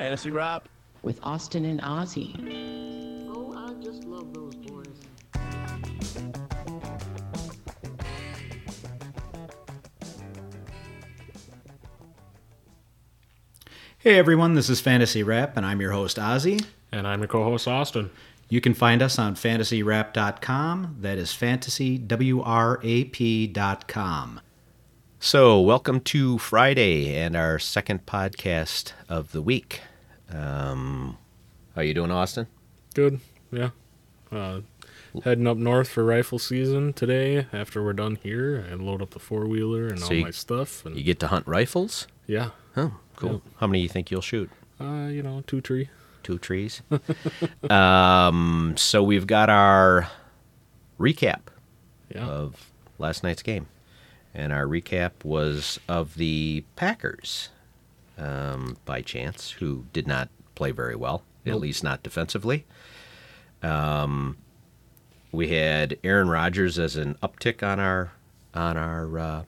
Fantasy Wrap with Austin and Ozzy. Oh, I just love those boys. Hey everyone, this is Fantasy Wrap, and I'm your host Ozzy. And I'm your co-host Austin. You can find us on fantasywrap.com. That is fantasywrap.com. So, welcome to Friday and our second podcast of the week. Um, how you doing, Austin? Good, yeah. Uh, heading up north for rifle season today. After we're done here, I load up the four wheeler and So all you- my stuff. And You get to hunt rifles? yeah, Oh, cool. How many do you think you'll shoot? uh, you know, two tree. Two trees. um, so we've got our recap Yeah, of last night's game, and our recap was of the Packers, um, by chance, who did not play very well, at least not defensively. Um, we had Aaron Rodgers as an uptick on our on our uh,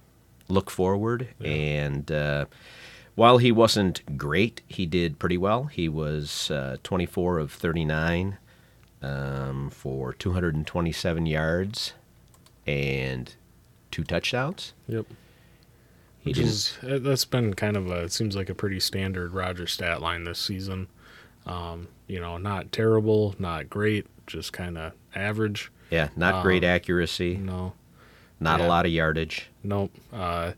look forward, and uh, while he wasn't great, he did pretty well. He was uh, 24 of 39 um, for 227 yards and two touchdowns. yep. He Which is uh, that's been kind of a it seems like a pretty standard Roger stat line this season. Um, you know, not terrible, not great, just kind of average. yeah, not great accuracy. No, Not a lot of yardage. Nope. Uh,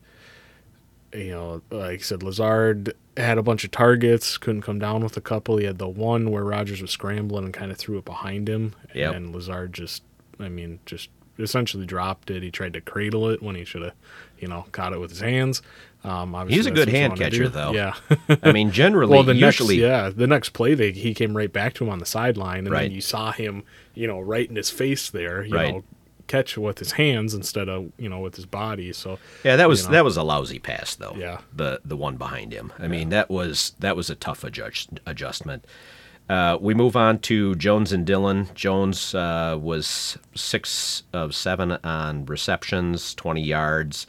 you know, like I said, Lazard had a bunch of targets, couldn't come down with a couple. He had the one where Rodgers was scrambling and kind of threw it behind him. Yep. And Lazard just, I mean, just essentially dropped it. He tried to cradle it when he should have, you know, caught it with his hands. Um, obviously He's a good hand catcher, though. Yeah. I mean, generally, well, the usually, next, yeah, the next play, they, he came right back to him on the sideline, and Right. then you saw him, you know, right in his face there, you Right. know, catch with his hands instead of you know with his body. So yeah, that was you know. that was a lousy pass, though. Yeah. the the one behind him. I mean, that was that was a tough adjust, adjustment. Uh, we move on to Jones and Dillon. Jones uh, was six of seven on receptions, 20 yards,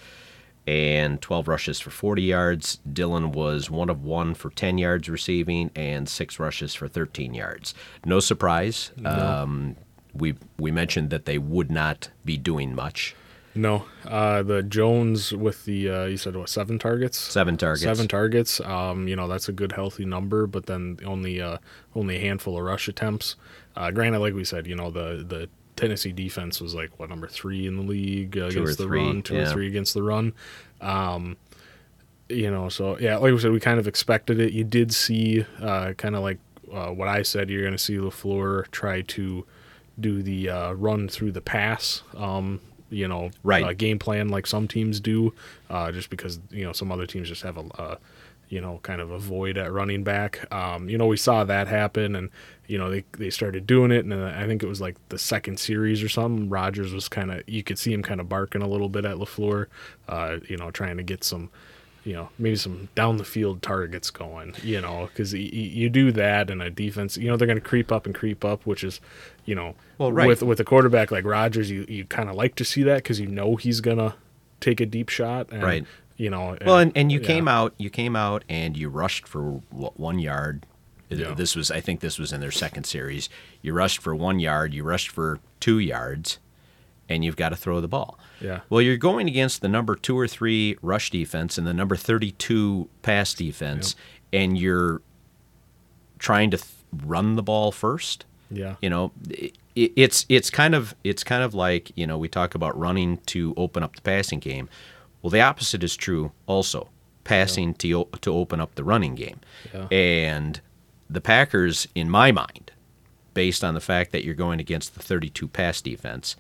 and 12 rushes for 40 yards. Dillon was one of one for 10 yards receiving and six rushes for 13 yards. No surprise. Um, we we mentioned that they would not be doing much. No, uh, the Jones with the uh, you said what seven targets? Seven targets. Seven targets. Um, you know that's a good healthy number, but then only uh, only a handful of rush attempts. Uh, granted, like we said, you know the the Tennessee defense was like what number three in the league uh, against the three, run, two or three against the run. Um, you know, so yeah, like we said, we kind of expected it. You did see uh, kind of like uh, what I said. You're going to see LaFleur try to do the uh, run through the pass. Um, you know, Right. uh, game plan like some teams do, uh, just because you know some other teams just have a, uh, you know, kind of a void at running back. Um, you know, we saw that happen, and you know they they started doing it, and I think it was like the second series or something. Rodgers was kind of you could see him kind of barking a little bit at LaFleur, uh, you know, trying to get some. You know, maybe some down the field targets going. You know, because y- y- you do that in a defense. You know, they're going to creep up and creep up, which is, you know, Well, right. with with a quarterback like Rodgers, you you kind of like to see that because you know he's gonna take a deep shot. And, Right. You know. Well, and, and you yeah. came out, you came out and you rushed for what, one yard. Yeah. This was, I think, this was in their second series. You rushed for one yard, you rushed for two yards, and you've got to throw the ball. Yeah. Well, you're going against the number two or three rush defense and the number 32 pass defense, and you're trying to th- run the ball first. Yeah. You know, it, it's it's kind of it's kind of like you know we talk about running to open up the passing game. Well, the opposite is true also. Passing to to open up the running game, Yeah. and the Packers, in my mind, based on the fact that you're going against the 32 pass defense,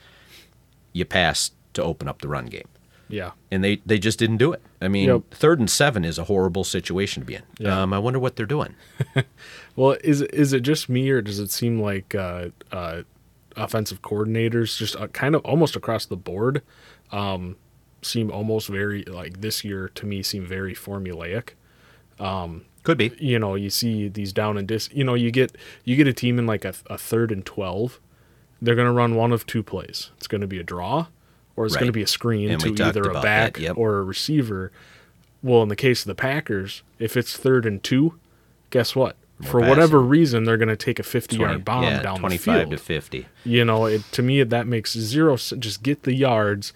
you pass to open up the run game, Yeah. and they they just didn't do it. I mean, Yep. third and seven is a horrible situation to be in. Yeah. Um, I wonder what they're doing. Well, is it- is it just me or does it seem like uh, uh, offensive coordinators just uh, kind of almost across the board um, seem almost very like this year to me seem very formulaic. Could be. you know you see these down and dis you know you get you get a team in like a, a third and 12 they're going to run one of two plays it's going to be a draw or it's Right. going to be a screen And to either a back yep. or a receiver well in the case of the packers if it's third and two guess what more for whatever reason they're going to take a 50 passing. yard bomb yeah, down the 25 field. to 50. You know, it, to me, that makes zero. s- Just get the yards,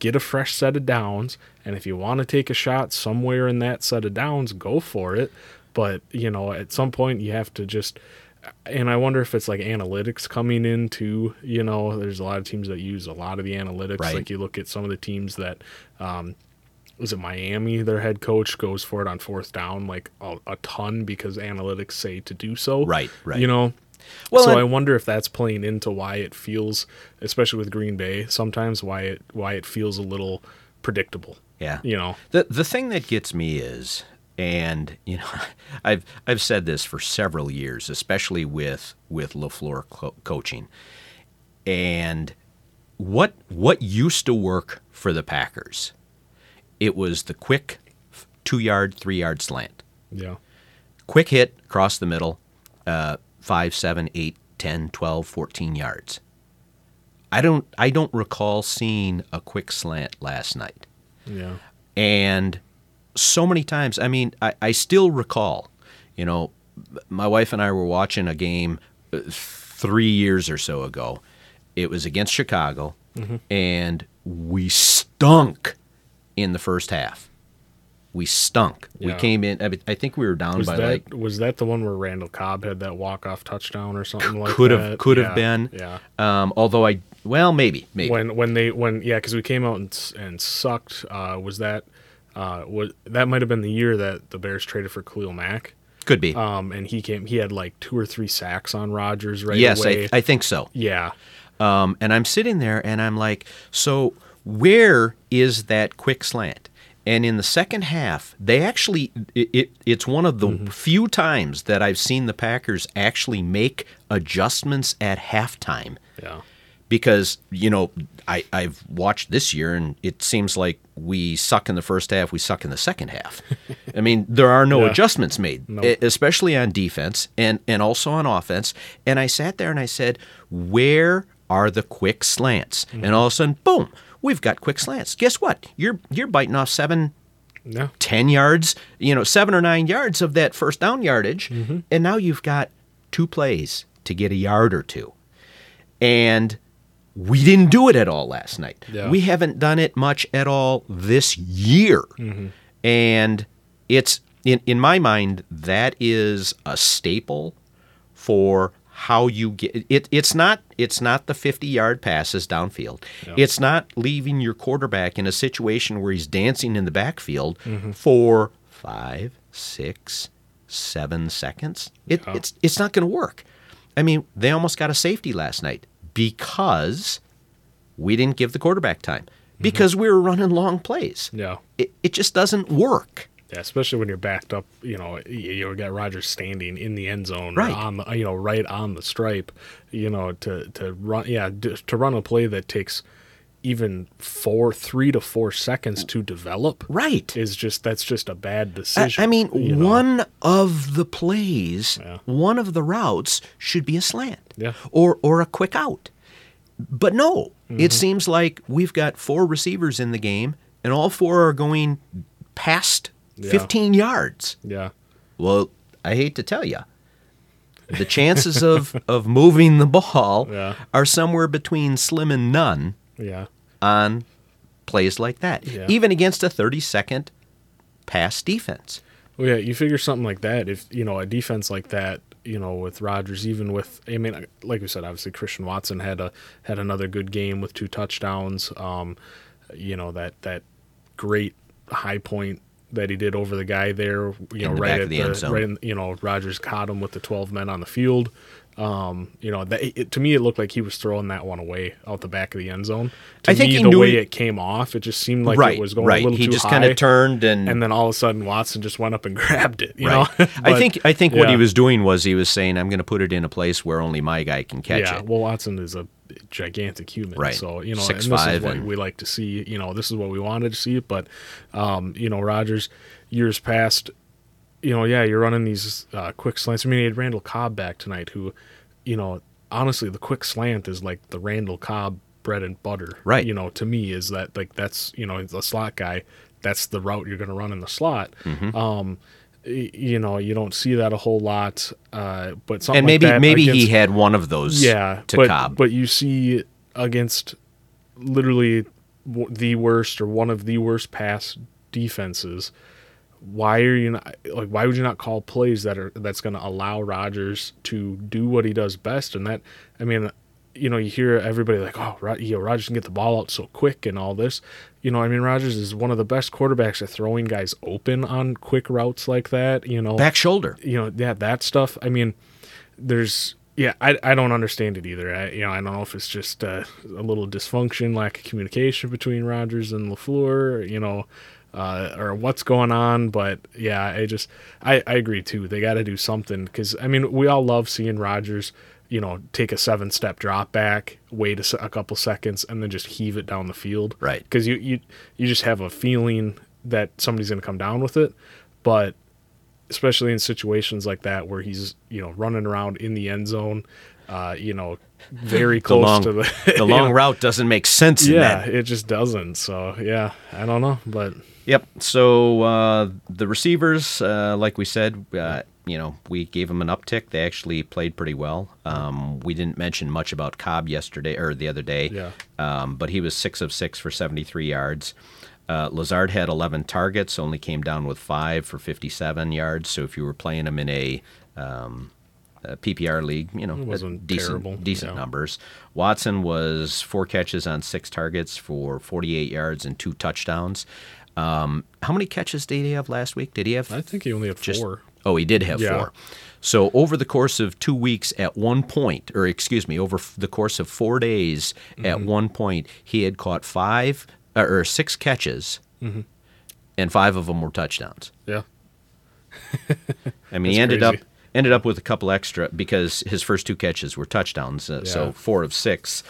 get a fresh set of downs, and if you want to take a shot somewhere in that set of downs, go for it. But you know, at some point, you have to just. And I wonder if it's like analytics coming into. You know, there's a lot of teams that use a lot of the analytics. Right. Like you look at some of the teams that. Um, was it Miami? Their head coach goes for it on fourth down like a, a ton because analytics say to do so. Right, right. You know, Well, so and- I wonder if that's playing into why it feels, especially with Green Bay, sometimes why it why it feels a little predictable. Yeah. You know. The the thing that gets me is, and you know, I've I've said this for several years, especially with with LaFleur co- coaching, and what what used to work for the Packers, it was the quick two yard, three yard slant, Yeah. quick hit across the middle, uh, five, seven, eight, 10, 12, 14 yards. I don't I don't recall seeing a quick slant last night. Yeah. And so many times, I mean, I, I still recall, you know, my wife and I were watching a game uh, three years or so ago. It was against Chicago, and we stunk in the first half. We stunk. We came in, I, mean, I think we were down Was by that like, was that the one where Randall Cobb had that walk off touchdown or something like could have that? could have Yeah. been. Yeah. Um, although I, well, maybe, maybe. When when they when yeah because we came out and and sucked. Uh, was that uh was that might have been the year that the Bears traded for Khalil Mack. Could be. Um, and he came. He had like two or three sacks on Rodgers right yes, away. I, I think so. yeah. Um, and I'm sitting there and I'm like, so where is that quick slant? And in the second half, they actually, it, it, it's one of the Mm-hmm. few times that I've seen the Packers actually make adjustments at halftime. Yeah. Because, you know, I, I've watched this year and it seems like we suck in the first half, we suck in the second half. I mean, there are no Yeah. adjustments made, Nope. especially on defense and, and also on offense. And I sat there and I said, where are the quick slants? Mm-hmm. And all of a sudden, boom, we've got quick slants. Guess what? You're you're biting off seven, Yeah. 10 yards, you know, seven or nine yards of that first down yardage. Mm-hmm. And now you've got two plays to get a yard or two. And we didn't do it at all last night. Yeah. We haven't done it much at all this year. Mm-hmm. And it's, in, in my mind, that is a staple for how you get it it's not it's not the 50 yard passes downfield it's not leaving your quarterback in a situation where he's dancing in the backfield for five six seven seconds it, Yeah. it's it's not going to work i mean they almost got a safety last night because we didn't give the quarterback time mm-hmm. because we were running long plays Yeah. it, it just doesn't work Yeah, especially when you're backed up, you know, you, got Rodgers standing in the end zone, Right. On the, you know, right on the stripe, you know, to to run, yeah, to run a play that takes even four, three to four seconds to develop, right is just that's just a bad I, decision. I mean, you know? one of the plays, Yeah. one of the routes should be a slant, Yeah. or or a quick out. But no, Mm-hmm. it seems like we've got four receivers in the game, and all four are going past Yeah. 15 yards. Yeah, Well, I hate to tell you, the chances of of moving the ball Yeah. are somewhere between slim and none yeah, on plays like that, Yeah. even against a 30 second pass defense. well, yeah. You figure something like that, if you know a defense like that, you know, with Rodgers, even with, I mean, like we said, obviously Christian Watson had a had another good game with two touchdowns. Um, you know that that great high point that he did over the guy there. You know, the right at the end zone. right in, you know Rodgers caught him with the twelve men on the field. Um, you know, that, it, to me, it looked like he was throwing that one away out the back of the end zone. To I think me, he the way he- it came off, it just seemed like right, it was going right. a little he too just high. kind of turned and, and then all of a sudden Watson just went up and grabbed it. You right. know, I think I think what he was doing was he was saying, "I'm going to put it in a place where only my guy can catch it. yeah. it." Well, Watson is a gigantic human, Right. So you know, and this is what and- we like to see. You know, this is what we wanted to see. But um, you know, Rodgers years past, you know, yeah, you're running these uh, quick slants. I mean, he had Randall Cobb back tonight, who, you know, honestly, the quick slant is like the Randall Cobb bread and butter. Right. You know, to me, is that like that's you know the slot guy. That's the route you're going to run in the slot. Mm-hmm. Um, you know, you don't see that a whole lot. Uh, but something and like maybe that maybe he had one of those yeah to but, Cobb. But you see against literally the worst or one of the worst pass defenses. Why are you not like? Why would you not call plays that are that's going to allow Rodgers to do what he does best? And that, I mean, you know, you hear everybody like, oh, Rod, you know, Rodgers can get the ball out so quick and all this. You know, I mean, Rodgers is one of the best quarterbacks at throwing guys open on quick routes like that. You know, Back shoulder. you know, yeah, that stuff. I mean, there's, yeah, I, I don't understand it either. I, you know, I don't know if it's just uh, a little dysfunction, lack of communication between Rodgers and LaFleur, you know, uh, or what's going on. But yeah, I just, I, I agree too. They got to do something because I mean, we all love seeing Rodgers, you know, take a seven step drop back, wait a, se- a couple seconds, and then just heave it down the field. Right. Because you, you, you just have a feeling that somebody's going to come down with it. But especially in situations like that where he's you know running around in the end zone, uh, you know, very The close long, to the the long know, route doesn't make sense Yeah, it just doesn't. So yeah, I don't know, but Yep. So uh, the receivers, uh, like we said, uh, you know, we gave them an uptick. They actually played pretty well. Um, we didn't mention much about Cobb yesterday or the other day. Yeah. Um, but he was six of six for 73 yards. Uh, Lazard had 11 targets, only came down with five for 57 yards. So if you were playing him in a, um, PPR league, you know, wasn't decent, terrible, decent yeah. numbers. Watson was four catches on six targets for 48 yards and two touchdowns. Um, how many catches did he have last week? Did he have? I think he only had just- four. Oh, he did have Yeah. four. So over the course of two weeks, at one point, or excuse me, over f- the course of four days, at Mm-hmm. one point, he had caught five uh, or six catches, Mm-hmm. and five of them were touchdowns. Yeah, I mean, he ended crazy. up ended up with a couple extra because his first two catches were touchdowns. Uh, Yeah. So four of six.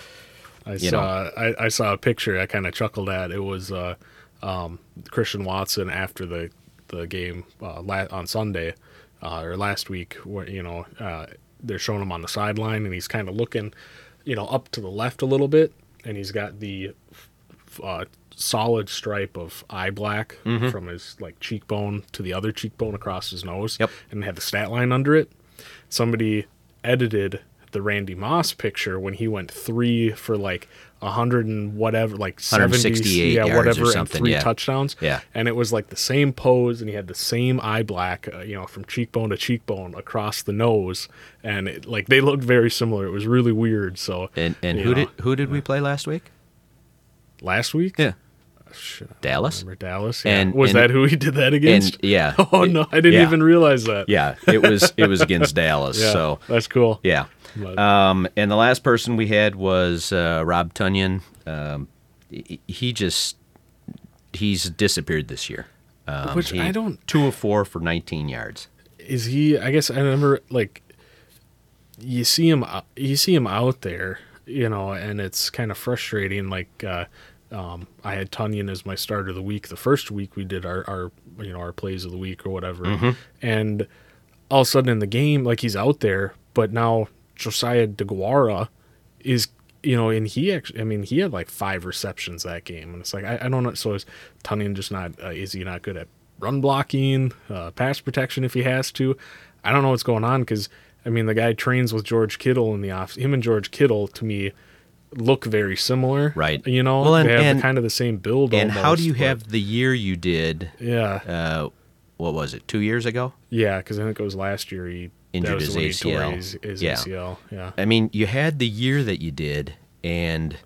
I saw I, I saw a picture. I kind of chuckled at. It was uh, um, Christian Watson after the the game uh, la- on Sunday uh, or last week. Where you know uh, they're showing him on the sideline and he's kind of looking, you know, up to the left a little bit, and he's got the uh, solid stripe of eye black from his like cheekbone to the other cheekbone across his nose. Yep. And had the stat line under it. Somebody edited the Randy Moss picture when he went three for like a hundred and whatever, like 168 seventy, yeah, whatever, and three yeah. touchdowns. Yeah. And it was like the same pose, and he had the same eye black, uh, you know, from cheekbone to cheekbone across the nose, and it, like they looked very similar. It was really weird. So And and who know, did who did we play last week? last week? Yeah, Shit, Dallas. remember Dallas. Yeah. And- was and- that who he did that And against? yeah, oh no, I didn't yeah. even realize that. yeah, it was it was against Dallas. Yeah, So that's cool. yeah. Um, and the last person we had was uh, Rob Tonyan. Um, he, just he's disappeared this year. Um, Which I don't- two of four for 19 yards. is he i guess i remember like you see him you see him out there you know and it's kind of frustrating like uh um i had Tonyan as my start of the week the first week we did our our you know our plays of the week or whatever and all of a sudden in the game like he's out there but now josiah deguara is you know and he actually i mean he had like five receptions that game and it's like i, I don't know so is Tonyan just not uh, is he not good at run blocking uh, pass protection if he has to i don't know what's going on because i mean the guy trains with george kittle in the off him and george kittle to me look very similar Right. you know Well, and- they have and- the, kind of the same build And how do you but- have the year you did? yeah Uh, what was it? Two years ago? yeah because i think it was last year he Injured his when he tore ACL. his, his Yeah. acl yeah I mean, you had the year that you did, and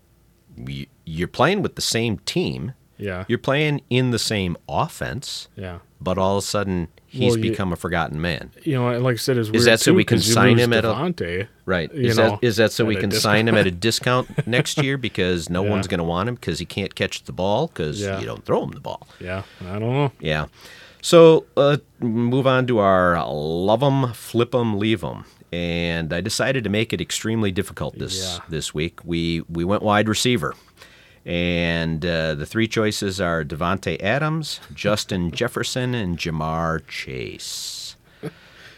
you, you're playing with the same team. yeah You're playing in the same offense, yeah but all of a sudden he's Well, you- become a forgotten man. you know, like I said, is Is that so we can sign him at a- Right. Is know, that is that so we can sign him at a discount next year because no Yeah. one's going to want him because he can't catch the ball because Yeah. you don't throw him the ball. Yeah, I don't know. Yeah. So uh, move on to our love them, flip love 'em, flip 'em, leave 'em. And I decided to make it extremely difficult this Yeah. this week. We we went wide receiver, and uh, the three choices are Davante Adams, Justin Jefferson, and Ja'Marr Chase.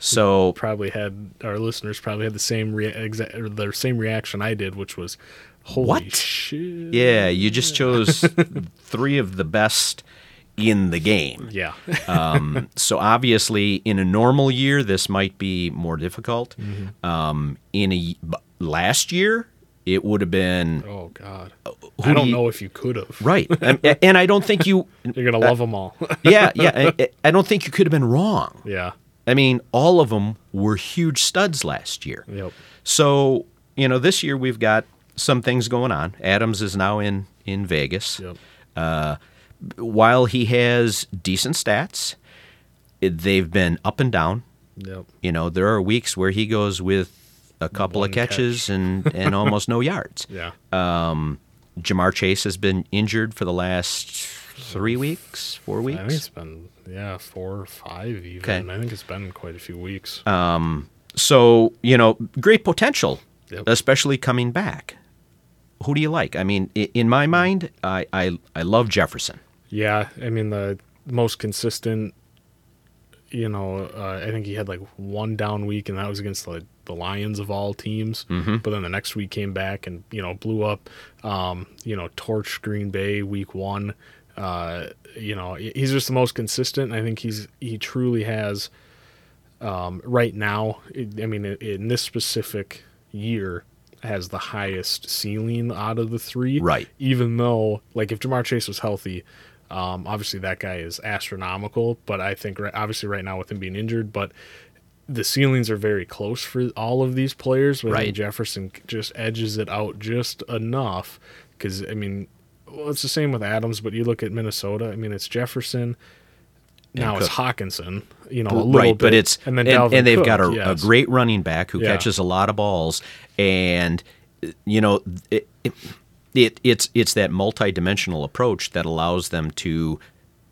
So Probably had our listeners probably had the same rea- exa- or the same reaction I did, which was, "Holy What? shit!" yeah, you just chose three of the best in the game. Yeah. Um, so obviously, in a normal year, this might be more difficult. Mm-hmm. Um, in a last year, it would have been oh God. who I do don't you- know if you could have. right, and, and I don't think you. You're gonna love them all. Yeah, yeah, I, I don't think you could have been wrong. yeah. I mean, all of them were huge studs last year. Yep. So you know, this year we've got some things going on. Adams is now in in Vegas. Yep. While he has decent stats, it, they've been up and down. Yep. You know, there are weeks where he goes with a couple One of catches catch. and and almost no yards. Yeah. Ja'Marr Chase has been injured for the last three weeks, four weeks. I think it's been yeah four or five even. Okay. I think it's been quite a few weeks. Um, So you know, great potential, Yep. especially coming back. Who do you like? I mean, in my mind, I I, I love Jefferson. Yeah, I mean the most consistent. You know, uh, I think he had like one down week, and that was against the the Lions of all teams. Mm-hmm. But then the next week came back and you know blew up. Um, you know, torched Green Bay week one. Uh, you know, he's just the most consistent. I think he's he truly has. Um, right now, I mean, in, in this specific year, has the highest ceiling out of the three Right. even though like if Ja'Marr Chase was healthy, um, obviously that guy is astronomical. But I think right, obviously right now with him being injured, but the ceilings are very close for all of these players. But Right. Jefferson just edges it out just enough because I mean, well, it's the same with Adams. But you look at Minnesota. I mean, it's Jefferson. Now it's Hockenson, you know, a little right, bit, but it's and then and, and they've Cook, got a, yes. a great running back who Yeah. catches a lot of balls, and you know it, it, it it's it's that multi-dimensional approach that allows them to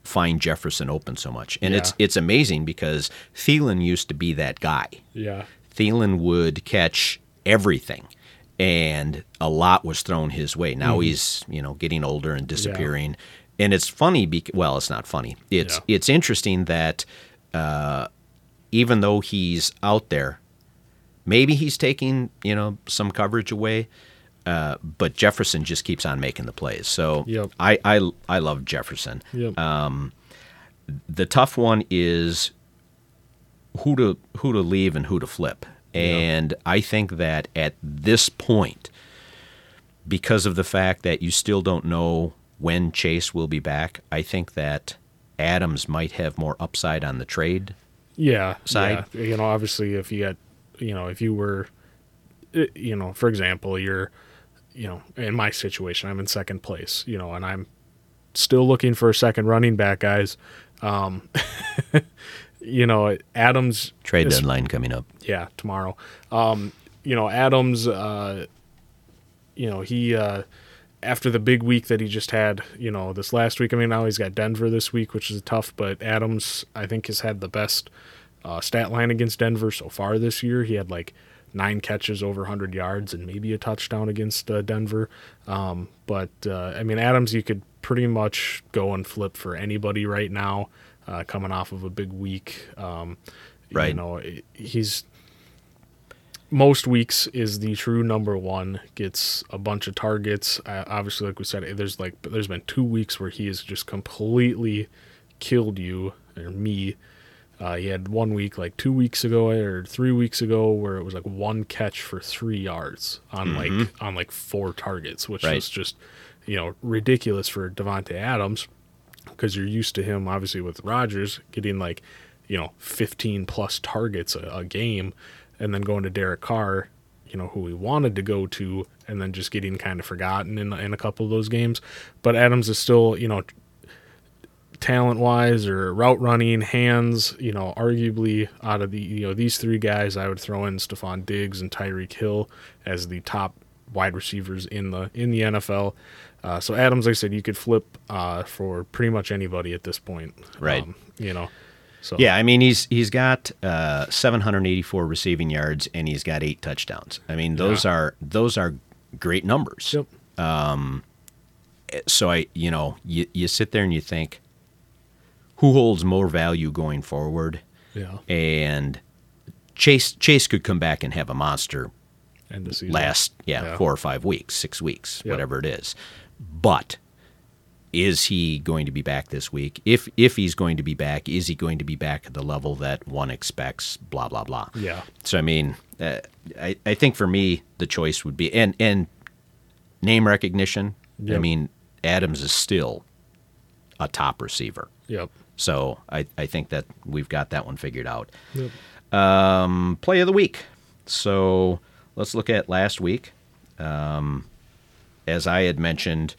find Jefferson open so much, and it's Yeah. it's amazing because Thielen used to be that guy. yeah, Thielen would catch everything, and a lot was thrown his way. Now Mm-hmm. he's you know getting older and disappearing, and it's funny. Well, it's not funny. It's Yeah. it's interesting that uh, even though he's out there, maybe he's taking you know some coverage away. Uh, but Jefferson just keeps on making the plays. So Yep. I, I I love Jefferson. yep, The tough one is who to who to leave and who to flip. And I think that at this point, because of the fact that you still don't know when Chase will be back, I think that Adams might have more upside on the trade. yeah, side. yeah. You know, obviously, if you had, you know, if you were, uh, you know, for example, you're, you know, in my situation, I'm in second place, you know, and I'm still looking for a second running back, guys. Um, you know, Adams Trade is- deadline coming up. yeah, tomorrow. Um, you know, Adams, uh, you know, he, uh, after the big week that he just had, you know, this last week, I mean, now he's got Denver this week, which is tough, but Adams, I think, has had the best uh, stat line against Denver so far this year. He had like nine catches over 100 yards and maybe a touchdown against uh, Denver. Um, but, uh, I mean, Adams, you could pretty much go and flip for anybody right now, uh, coming off of a big week. Um, You know, he's most weeks is the true number one. Gets a bunch of targets. Uh, obviously, like we said, there's like there's been two weeks where he has just completely killed you or me. Uh, he had one week like two weeks ago or three weeks ago where it was like one catch for three yards on like on like four targets, which Right. was just you know ridiculous for Davante Adams because you're used to him obviously with Rodgers getting like you know 15 plus targets a, a game and then going to Derek Carr you know who he wanted to go to and then just getting kind of forgotten in in a couple of those games but Adams is still you know talent wise or route running hands you know arguably out of the you know these three guys I would throw in Stefon Diggs and Tyreek Hill as the top wide receivers in the in the NFL uh, so Adams like I said you could flip uh, for pretty much anybody at this point Right. um, you know so Yeah, I mean he's he's got uh, 784 receiving yards and he's got eight touchdowns. I mean those Yeah. are those are great numbers. Yep. Um, So I you know you you sit there and you think who holds more value going forward, yeah and Chase Chase could come back and have a monster end of season last yeah, Yeah. four or five weeks, six weeks, Yep. whatever it is. But is he going to be back this week? If if he's going to be back, is he going to be back at the level that one expects? Blah blah blah. Yeah. So I mean, uh, I I think for me the choice would be and and name recognition. I mean, Adams is still a top receiver. Yep. So I, I think that we've got that one figured out. Yep. Um, play of the week. So let's look at last week. Um, as I had mentioned,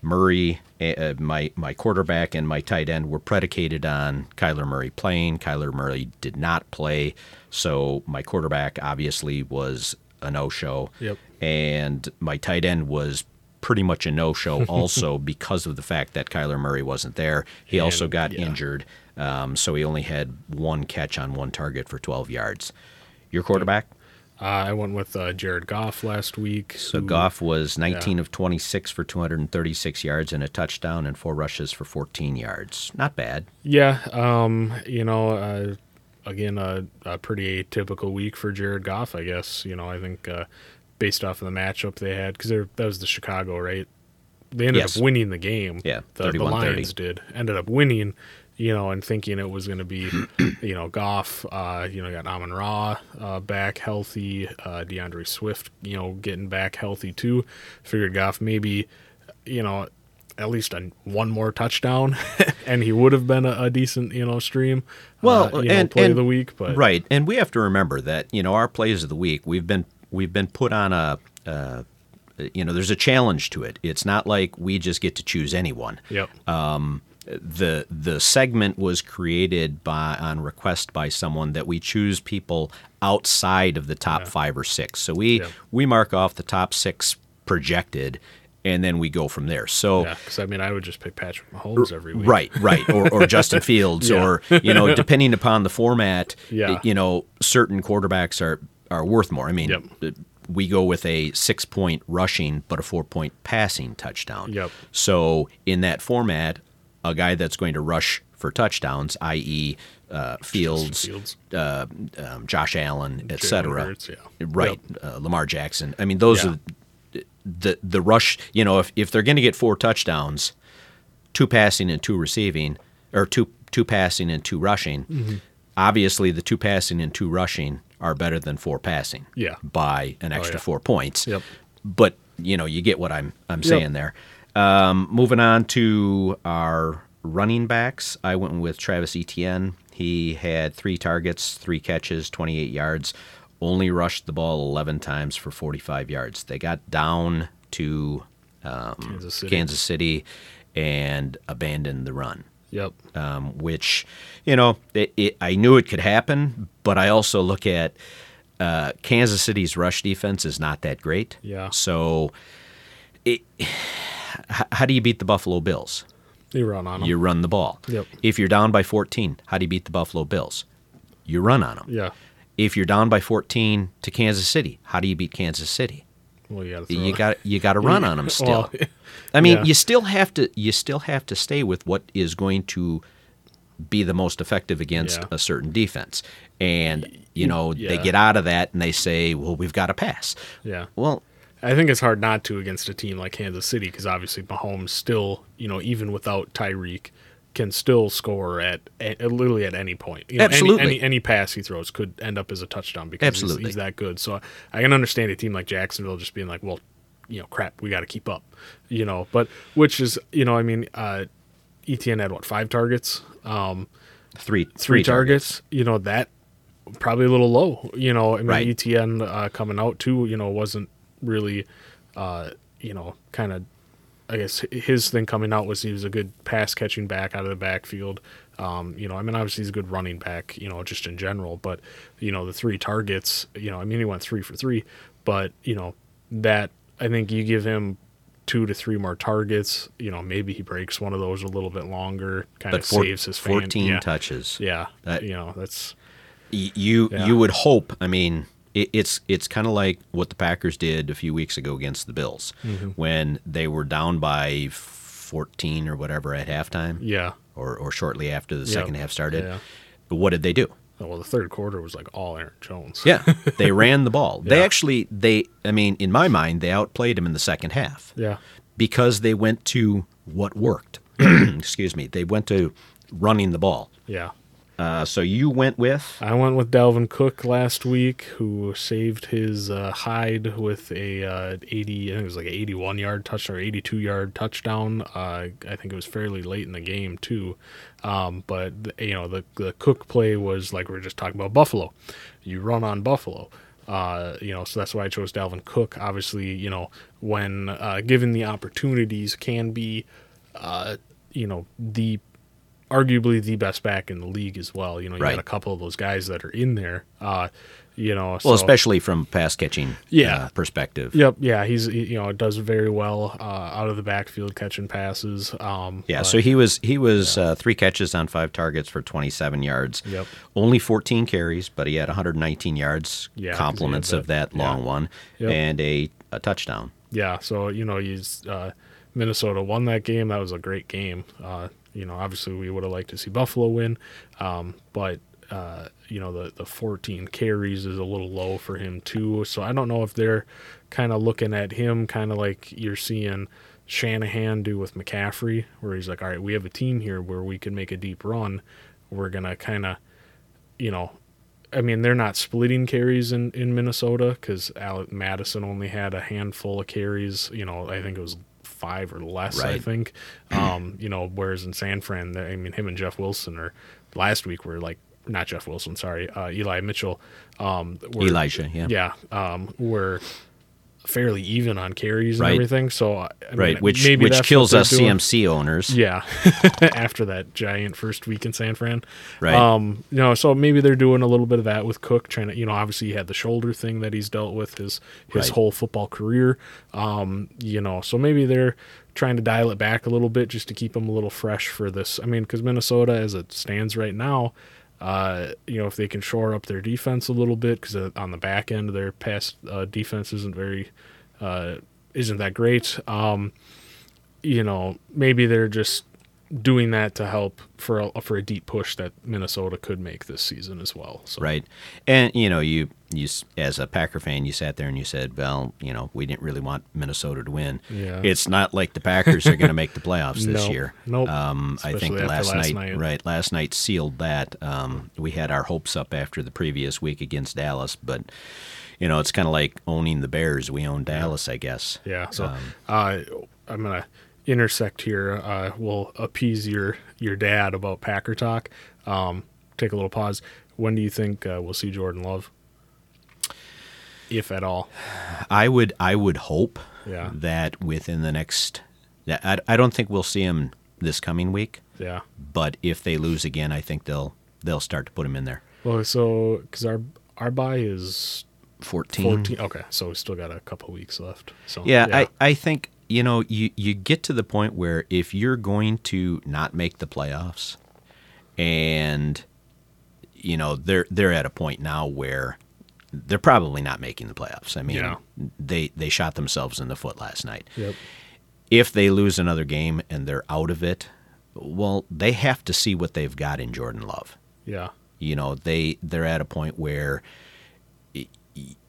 Murray, uh, my my quarterback and my tight end were predicated on Kyler Murray playing. Kyler Murray did not play, so my quarterback obviously was a no-show, Yep. and my tight end was pretty much a no-show also because of the fact that Kyler Murray wasn't there. He also got yeah. injured, um, so he only had one catch on one target for 12 yards. Your quarterback? Uh, I went with uh, Jared Goff last week. So who- Goff was 19 yeah. of 26 for 236 yards and a touchdown and four rushes for 14 yards. Not bad. Yeah, um, you know, uh, again, a, a pretty atypical week for Jared Goff, I guess. You know, I think uh, based off of the matchup they had, because that was the Chicago, right? They ended Yes. up winning the game. Yeah, the, the Lions did. Ended up winning, you know, and thinking it was going to be, you know, Goff, uh, you know, got Amon Ra uh, back healthy, uh, D'Andre Swift, you know, getting back healthy too. Figured Goff maybe, you know, at least a, one more touchdown, and he would have been a, a decent, you know, stream. Well, uh, you know, and, play and- of the week, but right, and we have to remember that you know our plays of the week we've been we've been put on a uh, you know there's a challenge to it. It's not like we just get to choose anyone. Yep. the the segment was created by on request by someone that we choose people outside of the top five or six. So we Yeah. we mark off the top six projected, and then we go from there. So. yeah, because I mean, I would just pick Patrick Mahomes every week. Right, right, or, or Justin Fields, Yeah. or you know, depending upon the format, Yeah. you know, certain quarterbacks are are worth more. I mean, Yep. we go with a six point rushing but a four point passing touchdown. Yep. So in that format, a guy that's going to rush for touchdowns, i.e., uh, Fields, Fields. Uh, um, Josh Allen, etc. Yeah. Right, uh, Lamar Jackson. I mean, those Yeah. are the the rush. You know, if if they're going to get four touchdowns, two passing and two receiving, or two two passing and two rushing. Mm-hmm. Obviously, the two passing and two rushing are better than four passing. Yeah. by an extra yeah. four points. Yep. But you know, you get what I'm I'm saying there. Um, moving on to our running backs, I went with Travis Etienne. He had three targets, three catches, 28 yards. Only rushed the ball 11 times for 45 yards. They got down to um, Kansas City. Kansas City and abandoned the run Yep. um, which you know it, it, I knew it could happen, but I also look at uh, Kansas City's rush defense is not that great. Yeah. So, it, how do you beat the Buffalo Bills? You run on them. You run the ball. Yep. If you're down by 14, how do you beat the Buffalo Bills? You run on them. yeah. If you're down by 14 to Kansas City, how do you beat Kansas City? Well, you got to You got you got to run on them still. Well, I mean, yeah. you still have to you still have to stay with what is going to be the most effective against Yeah. a certain defense. And you know, they get out of that and they say, "Well, we've got to pass." Yeah. Well, I think it's hard not to against a team like Kansas City because obviously Mahomes still, you know, even without Tyreek, can still score at, at literally at any point. You know, any- Absolutely. Any, any pass he throws could end up as a touchdown because he's- He's, that good. So I can understand a team like Jacksonville just being like, well, you know, crap, we got to keep up. You know, but which is, you know, I mean, uh, Etienne had what five targets, um, three three, targets. You know that probably a little low. You know, I mean Right. Etienne uh, coming out too. You know, wasn't really, uh, you know, kind of. I guess his thing coming out was he was a good pass catching back out of the backfield. Um, you know, I mean, obviously he's a good running back. You know, just in general, but you know, the three targets. You know, I mean, he went three for three, but you know that I think you give him two to three more targets. You know, maybe he breaks one of those a little bit longer, kind but of four, saves his fan. 14 yeah. touches. Yeah, That- you know that's You Yeah. you would hope. I mean, it, it's it's kind of like what the Packers did a few weeks ago against the Bills Mm-hmm. when they were down by 14 or whatever at halftime. yeah. Or, or shortly after the Yeah. second half started. Yeah. But what did they do? Well, the third quarter was like all Aaron Jones. Yeah, they ran the ball. They Yeah. actually they I mean in my mind they outplayed him in the second half yeah, because they went to what worked. Excuse me. They went to running the ball. Yeah. Uh, so you went with I went with Dalvin Cook last week, who saved his uh, hide with a uh, 80, I think it was like an 81 yard touchdown or 82 yard touchdown. Uh, I think it was fairly late in the game too. Um, but you know the the Cook play was like we are just talking about Buffalo. You run on Buffalo. Uh, you know, so that's why I chose Dalvin Cook. Obviously, you know, when uh, given the opportunities, can be, uh, you know, the arguably the best back in the league as well. You know, you Right. got a couple of those guys that are in there. You know, well, so- especially from pass catching Yeah. uh, perspective. Yep, yeah, he's he, you know does very well uh, out of the backfield catching passes. Um, Yeah, but- so he was he was uh, three catches on five targets for 27 yards. Yep. Only 14 carries, but he had 119 yards, Yeah, compliments of that long yeah. one, Yep. and a, a touchdown. Yeah, so you know, he's uh, Minnesota won that game. That was a great game. Uh, you know, obviously we would have liked to see Buffalo win, um, but uh, you know the the 14 carries is a little low for him too. So I don't know if they're kind of looking at him kind of like you're seeing Shanahan do with McCaffrey, where he's like, all right, we have a team here where we can make a deep run. We're gonna kind of, you know, I mean, they're not splitting carries in, in Minnesota because Alec Mattison only had a handful of carries. You know, I think it was five or less. I think. Um, you know, whereas in San Fran, I mean, him and Jeff Wilson or last week were like not Jeff Wilson, sorry, uh, Eli Mitchell. Um, were, Elijah, yeah. yeah, um, were fairly even on carries and Right. everything. So I mean, Right, which maybe which kills us doing. CMC owners. Yeah, after that giant first week in San Fran. Right. Um, you know, so maybe they're doing a little bit of that with Cook, trying to, you know, obviously he had the shoulder thing that he's dealt with his his Right. whole football career. Um, you know, so maybe they're trying to dial it back a little bit just to keep him a little fresh for this. I mean, because Minnesota, as it stands right now. Uh, you know, if they can shore up their defense a little bit, because on the back end, their pass uh, defense isn't very, uh, isn't that great. Um, you know, maybe they're just doing that to help for a, for a deep push that Minnesota could make this season as well. So Right, and you know, you you as a Packer fan, you sat there and you said, "Well, you know, we didn't really want Minnesota to win. Yeah. It's not like the Packers are going to make the playoffs this Nope. year. Nope. Um, I think last, last night, night. right? Last night sealed that. Um, we had our hopes up after the previous week against Dallas, but you know, it's kind of like owning the Bears. We own Dallas, I guess. yeah. So Um, uh, I'm gonna intersect here. Uh, we'll appease your your dad about Packer talk. Um, take a little pause. When do you think uh, we'll see Jordan Love, if at all? I would I would hope Yeah. that within the next. I, I don't think we'll see him this coming week. Yeah. but if they lose again, I think they'll they'll start to put him in there. Well, so because our our buy is 14. 14. Okay, so we still got a couple weeks left. So Yeah, I, I think you know you you get to the point where if you're going to not make the playoffs, and you know they're they're at a point now where they're probably not making the playoffs. I mean, Yeah. they they shot themselves in the foot last night. Yep. If they lose another game and they're out of it, well, they have to see what they've got in Jordan Love. Yeah. you know they they're at a point where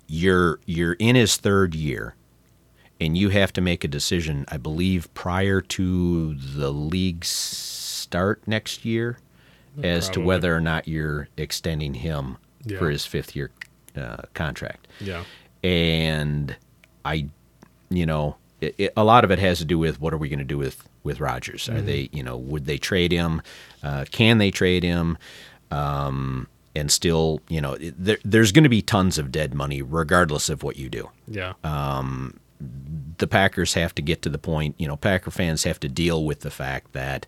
you're you're in his third year and you have to make a decision i believe prior to the league's start next year as to whether or not you're extending him Yeah. for his fifth year uh, contract Yeah. and I, you know, it, it, a lot of it has to do with what are we going to do with with Rodgers? Are they, you know, would they trade him? Uh, can they trade him? Um, and still, you know, there, there's going to be tons of dead money regardless of what you do. Yeah. The Packers have to get to the point, you know, Packer fans have to deal with the fact that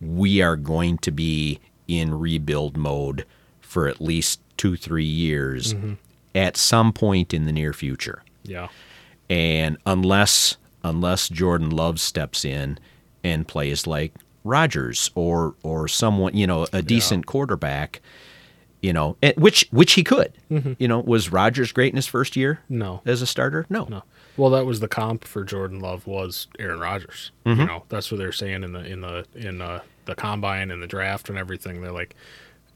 we are going to be in rebuild mode for at least two, three years mm-hmm. at some point in the near future. yeah. And unless unless Jordan Love steps in and plays like Rodgers or or someone, you know, a decent quarterback, you know, which which he could. Mm-hmm. You know, was Rodgers great in his first year No. as a starter? No. No. Well, that was the comp for Jordan Love was Aaron Rodgers. Mm-hmm. You know, that's what they're saying in the in the in the, the combine and the draft and everything. They're like,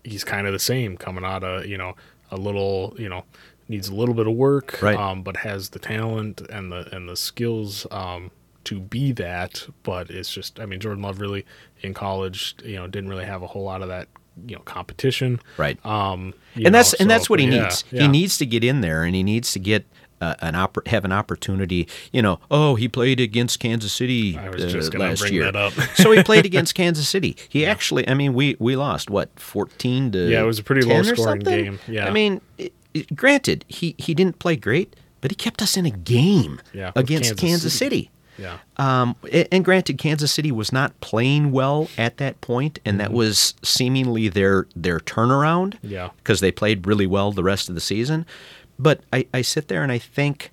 he's kind of the same coming out of you know a little you know needs a little bit of work, Right. um, but has the talent and the and the skills um, to be that, but it's just I mean Jordan Love really in college, you know, didn't really have a whole lot of that, you know, competition. Right. Um and that's know, and that's what he yeah, needs. yeah. He needs to get in there, and he needs to get uh, an oppor- have an opportunity. You know, oh, he played against Kansas City I was uh, just gonna last bring year. that up. so he played against Kansas City. He actually, I mean, we we lost what fourteen to Yeah, it was a pretty low-scoring game. Yeah. I mean, it, it- granted, he he didn't play great, but he kept us in a game Yeah, against Kansas Kansas City. City. Yeah. Um, and granted, Kansas City was not playing well at that point, and Mm-hmm. that was seemingly their their turnaround. Yeah. because they played really well the rest of the season. But I, I sit there and I think,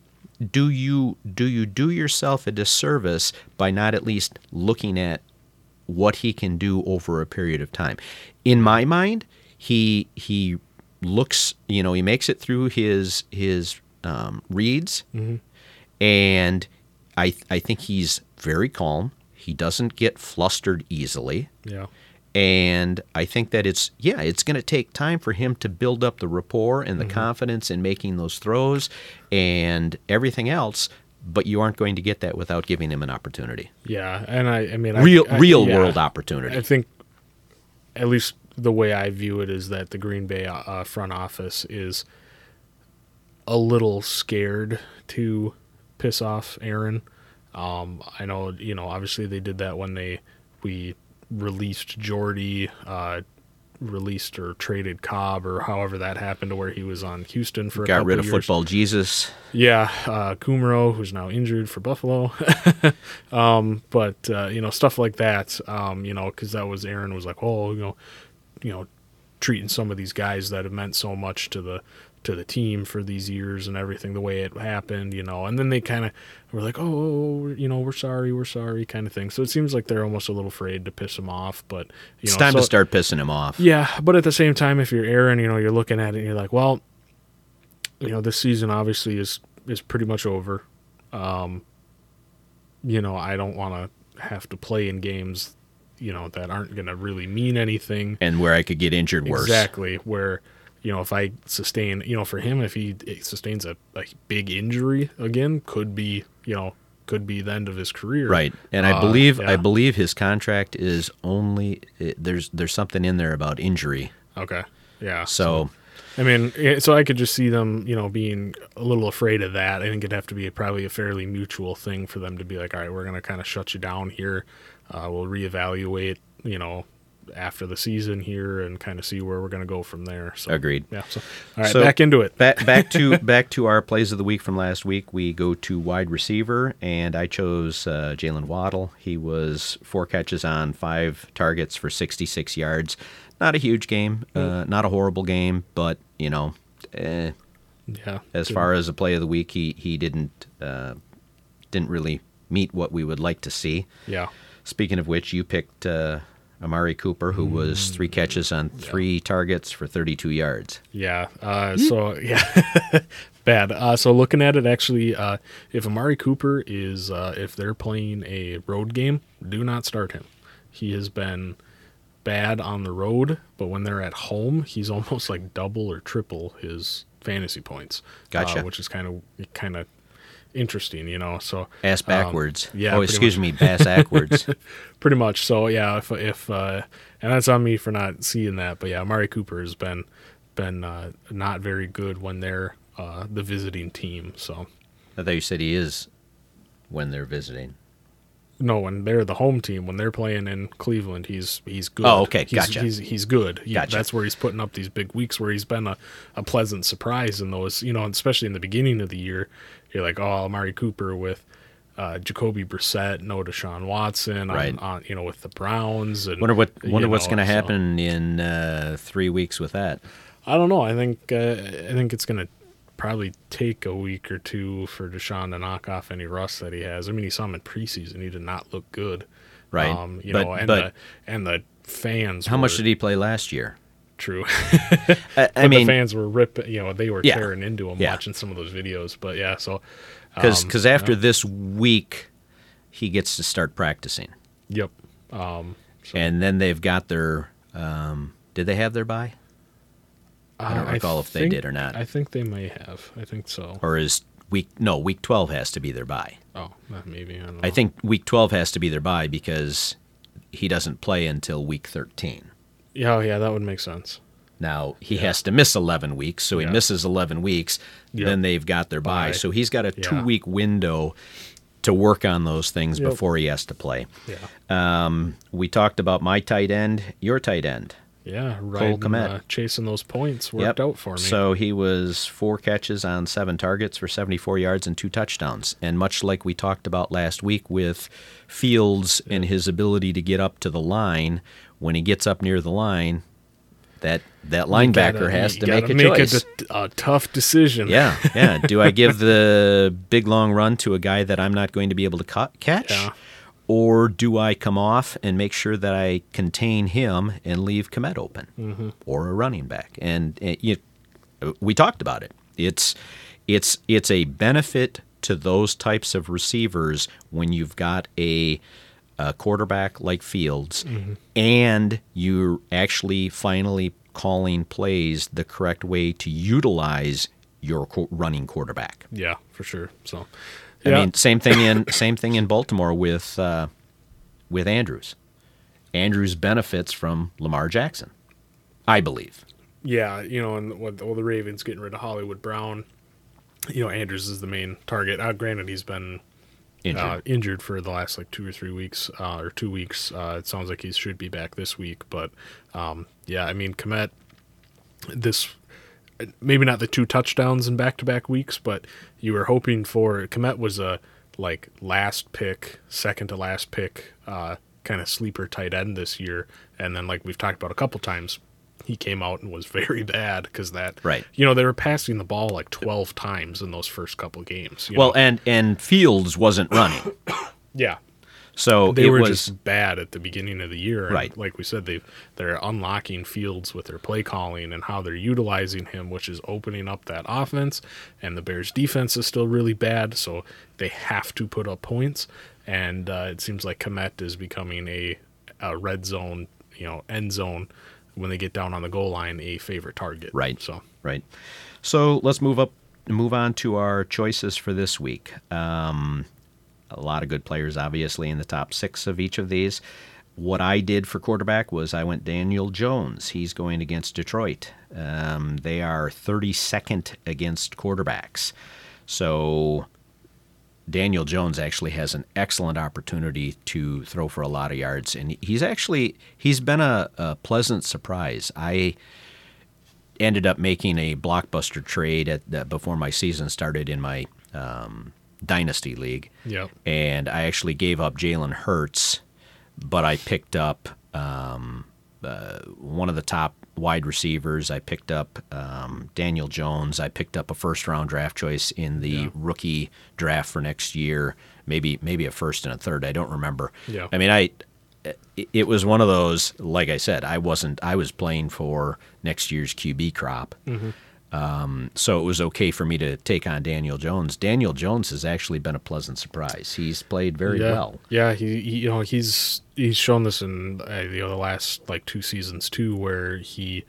do you do you do yourself a disservice by not at least looking at what he can do over a period of time? In my mind, he he looks, you know, he makes it through his his um, reads, and I I think he's very calm. He doesn't get flustered easily. Yeah. And I think that it's yeah, it's going to take time for him to build up the rapport and the Mm-hmm. confidence in making those throws and everything else. But you aren't going to get that without giving him an opportunity, Yeah, and I, I mean, I- real I- real yeah. world opportunity. I think, at least the way I view it is that the Green Bay uh, front office is a little scared to piss off Aaron. Um, I know, you know, obviously they did that when they we released Jordy, uh, released or traded Cobb, or however that happened to where he was on Houston for a Got rid of years. football Jesus. Yeah, uh, Kumerow, who's now injured for Buffalo. um, but uh, you know, stuff like that. Um, you know, because that was Aaron was like, oh, you know, you know, treating some of these guys that have meant so much to the to the team for these years and everything the way it happened, you know. And then they kind of were like, oh, you know, we're sorry, we're sorry, kind of thing. So it seems like they're almost a little afraid to piss him off. But you It's know, time to start pissing him off. yeah, but at the same time, if you're Aaron, you know, you're looking at it and you're like, well, you know, this season obviously is is pretty much over. Um, you know, I don't want to have to play in games, you know, that aren't going to really mean anything. And where I could get injured worse. Exactly. Where, you know, if I sustain, you know, for him, if he sustains a, a big injury again, could be, you know, could be the end of his career. Right, and I Uh, believe yeah. I believe his contract is only there's there's something in there about injury. Okay. Yeah. So I mean, so I could just see them, you know, being a little afraid of that. I think it'd have to be probably a fairly mutual thing for them to be like, all right, we're going to kind of shut you down here. Uh, we'll reevaluate, you know, after the season here and kind of see where we're going to go from there. So Agreed. Yeah. So all right, So, back into it. back back to back to our plays of the week from last week. We go to wide receiver, and I chose uh, Jaylen Waddle. He was four catches on five targets for 66 yards. Not a huge game, uh, not a horrible game, but you know, eh, Yeah. as far as a play of the week, he he didn't uh, didn't really meet what we would like to see. Yeah. Speaking of which, you picked uh, Amari Cooper, who was three catches on three targets for 32 yards. Yeah. Uh, so yeah, bad. Uh, so looking at it, actually, uh, if Amari Cooper is uh, if they're playing a road game, do not start him. He has been bad on the road, but when they're at home, he's almost like double or triple his fantasy points. Gotcha. Uh, which is kind of kind of interesting, you know. So Ass um, backwards. yeah. Oh, excuse much. me, bass backwards. pretty much. So yeah, if if uh, and that's on me for not seeing that, but yeah, Amari Cooper has been been uh, not very good when they're uh, the visiting team. So I thought you said he is when they're visiting. no, when they're the home team, when they're playing in Cleveland, he's he's good. Oh, okay, he's, gotcha. He's he's good. He- Gotcha. That's where he's putting up these big weeks where he's been a, a pleasant surprise in those. You know, especially in the beginning of the year, you're like, oh, Amari Cooper with. Uh, Jacoby Brissett, no Deshaun Watson, Right. on, you know, with the Browns, and Wonder what wonder what's going to so- happen in uh, three weeks with that. I don't know. I think uh, I think it's going to probably take a week or two for Deshaun to knock off any rust that he has. I mean, he saw him in preseason; he did not look good, Right. Um, you But- know, and but- the and the fans. How much did he play last year? True. I, I mean, the fans were ripping. You know, they were Yeah. tearing into him Yeah. watching some of those videos. But yeah, so because um, after this week, he gets to start practicing, yep. Um, so, and then they've got their. Um, did they have their bye, I don't uh, recall if they did or not. I think they may have. I think so. or is week no week twelve has to be their bye. Oh, maybe I don't know. I think week twelve has to be their bye because he doesn't play until week thirteen. Yeah, oh, yeah, that would make sense. Now he has to miss eleven weeks, so he Yeah. misses eleven weeks. Yep. Then they've got their bye, Bye. so he's got a Yeah. two week window to work on those things Yep. before he has to play. Yeah, Um, we talked about my tight end, your tight end. yeah, right. Uh, chasing those points worked out for me. So he was four catches on seven targets for 74 yards and two touchdowns. And much like we talked about last week with Fields and his ability to get up to the line, when he gets up near the line, that that linebacker gotta- has to make a make choice. A, a tough decision. yeah, yeah. Do I give the big long run to a guy that I'm not going to be able to ca- catch? Yeah. Or do I come off and make sure that I contain him and leave Kmet open, Mm-hmm. or a running back? And, uh, you, we talked about it. It's it's it's a benefit to those types of receivers when you've got a, a quarterback like Fields, Mm-hmm. and you're actually finally calling plays the correct way to utilize your running quarterback. yeah, for sure. So, I yeah, mean, same thing in same thing in Baltimore with uh, with Andrews. Andrews benefits from Lamar Jackson, I believe. yeah, you know, and with all the Ravens getting rid of Hollywood Brown, you know, Andrews is the main target. Uh, granted, he's been Injured. Uh, injured for the last like two or three weeks, uh, or two weeks. Uh, it sounds like he should be back this week, but um, yeah, I mean, Kmet, this maybe not the two touchdowns in back-to-back weeks, but you were hoping for Kmet was a like last pick, second to last pick, uh, kind of sleeper tight end this year, and then like we've talked about a couple times. He came out and was very bad because that, Right. You know, they were passing the ball like twelve times in those first couple games. you well, know? and and Fields wasn't running, yeah, so they it were was just bad at the beginning of the year. and Right. like we said, they they're unlocking Fields with their play calling and how they're utilizing him, which is opening up that offense. And the Bears' defense is still really bad, so they have to put up points. And uh, it seems like Kmet is becoming a, a red zone, you know, end zone when they get down on the goal line, a favorite target. Right. So right. So let's move up, move on to our choices for this week. Um, a lot of good players, obviously, in the top six of each of these. What I did for quarterback was I went Daniel Jones. He's going against Detroit. Um, they are 32nd against quarterbacks. So Daniel Jones actually has an excellent opportunity to throw for a lot of yards, and he's actually he's been a, a pleasant surprise. I ended up making a blockbuster trade at the, before my season started in my um, dynasty league, Yep. and I actually gave up Jalen Hurts, but I picked up um, uh, one of the top wide receivers. I picked up um, Daniel Jones. I picked up a first round draft choice in the Yeah. rookie draft for next year. Maybe maybe a first and a third. I don't remember. Yeah. I mean, I it- was one of those. Like I said, I wasn't. I was playing for next year's QB crop. Mm-hmm. Um, so it was okay for me to take on Daniel Jones. Daniel Jones has actually been a pleasant surprise. He's played very yeah. well. Yeah, he, he you know he's he's shown this in uh, you know the last like two seasons too, where he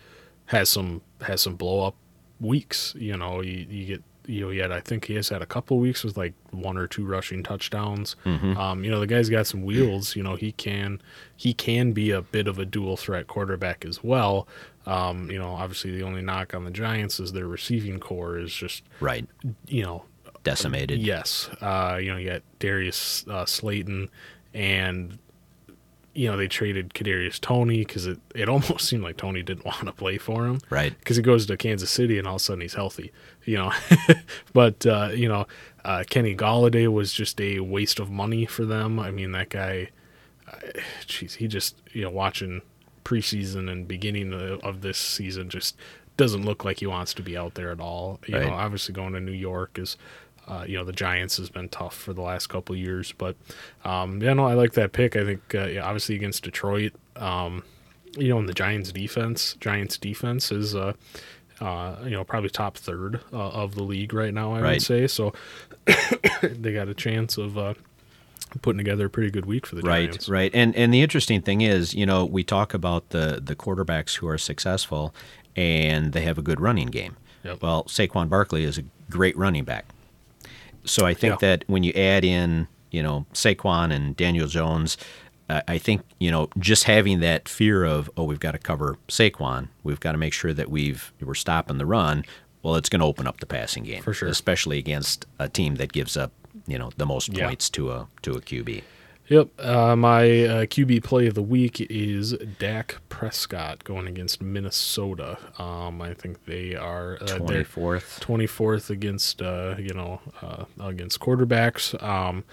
has some has some blow up weeks. You know, you, you get you know had I think he has had a couple weeks with like one or two rushing touchdowns. Um, you know the guy's got some wheels. You know he can he can be a bit of a dual threat quarterback as well. Um, you know, obviously the only knock on the Giants is their receiving core is just Right. you know Decimated. Yes. Uh, you know, you got Darius uh, Slayton, and you know they traded Kadarius Toney because it, it almost seemed like Toney didn't want to play for him, Right. Because he goes to Kansas City and all of a sudden he's healthy, you know. but uh, you know, uh, Kenny Golladay was just a waste of money for them. I mean, that guy, uh, jeez, he just you know watching preseason and beginning of, of this season just doesn't look like he wants to be out there at all. You Right. know, obviously going to New York is, uh, you know, the Giants has been tough for the last couple of years, but um, yeah, no, I like that pick. I think uh, yeah, obviously against Detroit, um, you know, and the Giants defense, Giants defense is, uh, uh, you know, probably top third uh, of the league right now. I Right. would say so. they got a chance of uh, putting together a pretty good week for the Giants. Right, right. And and the interesting thing is, you know, we talk about the the quarterbacks who are successful and they have a good running game. Yep. Well, Saquon Barkley is a great running back. So I think Yeah. that when you add in, you know, Saquon and Daniel Jones, uh, I think you know just having that fear of oh we've got to cover Saquon, we've got to make sure that we've we're stopping the run. Well, it's going to open up the passing game For sure. especially against a team that gives up you know the most Yeah. points to a to a QB. Yep. Uh, my uh, QB play of the week is Dak Prescott going against Minnesota. Um, I think they are uh, Twenty fourth. 24th against uh, you know uh, against quarterbacks. Um,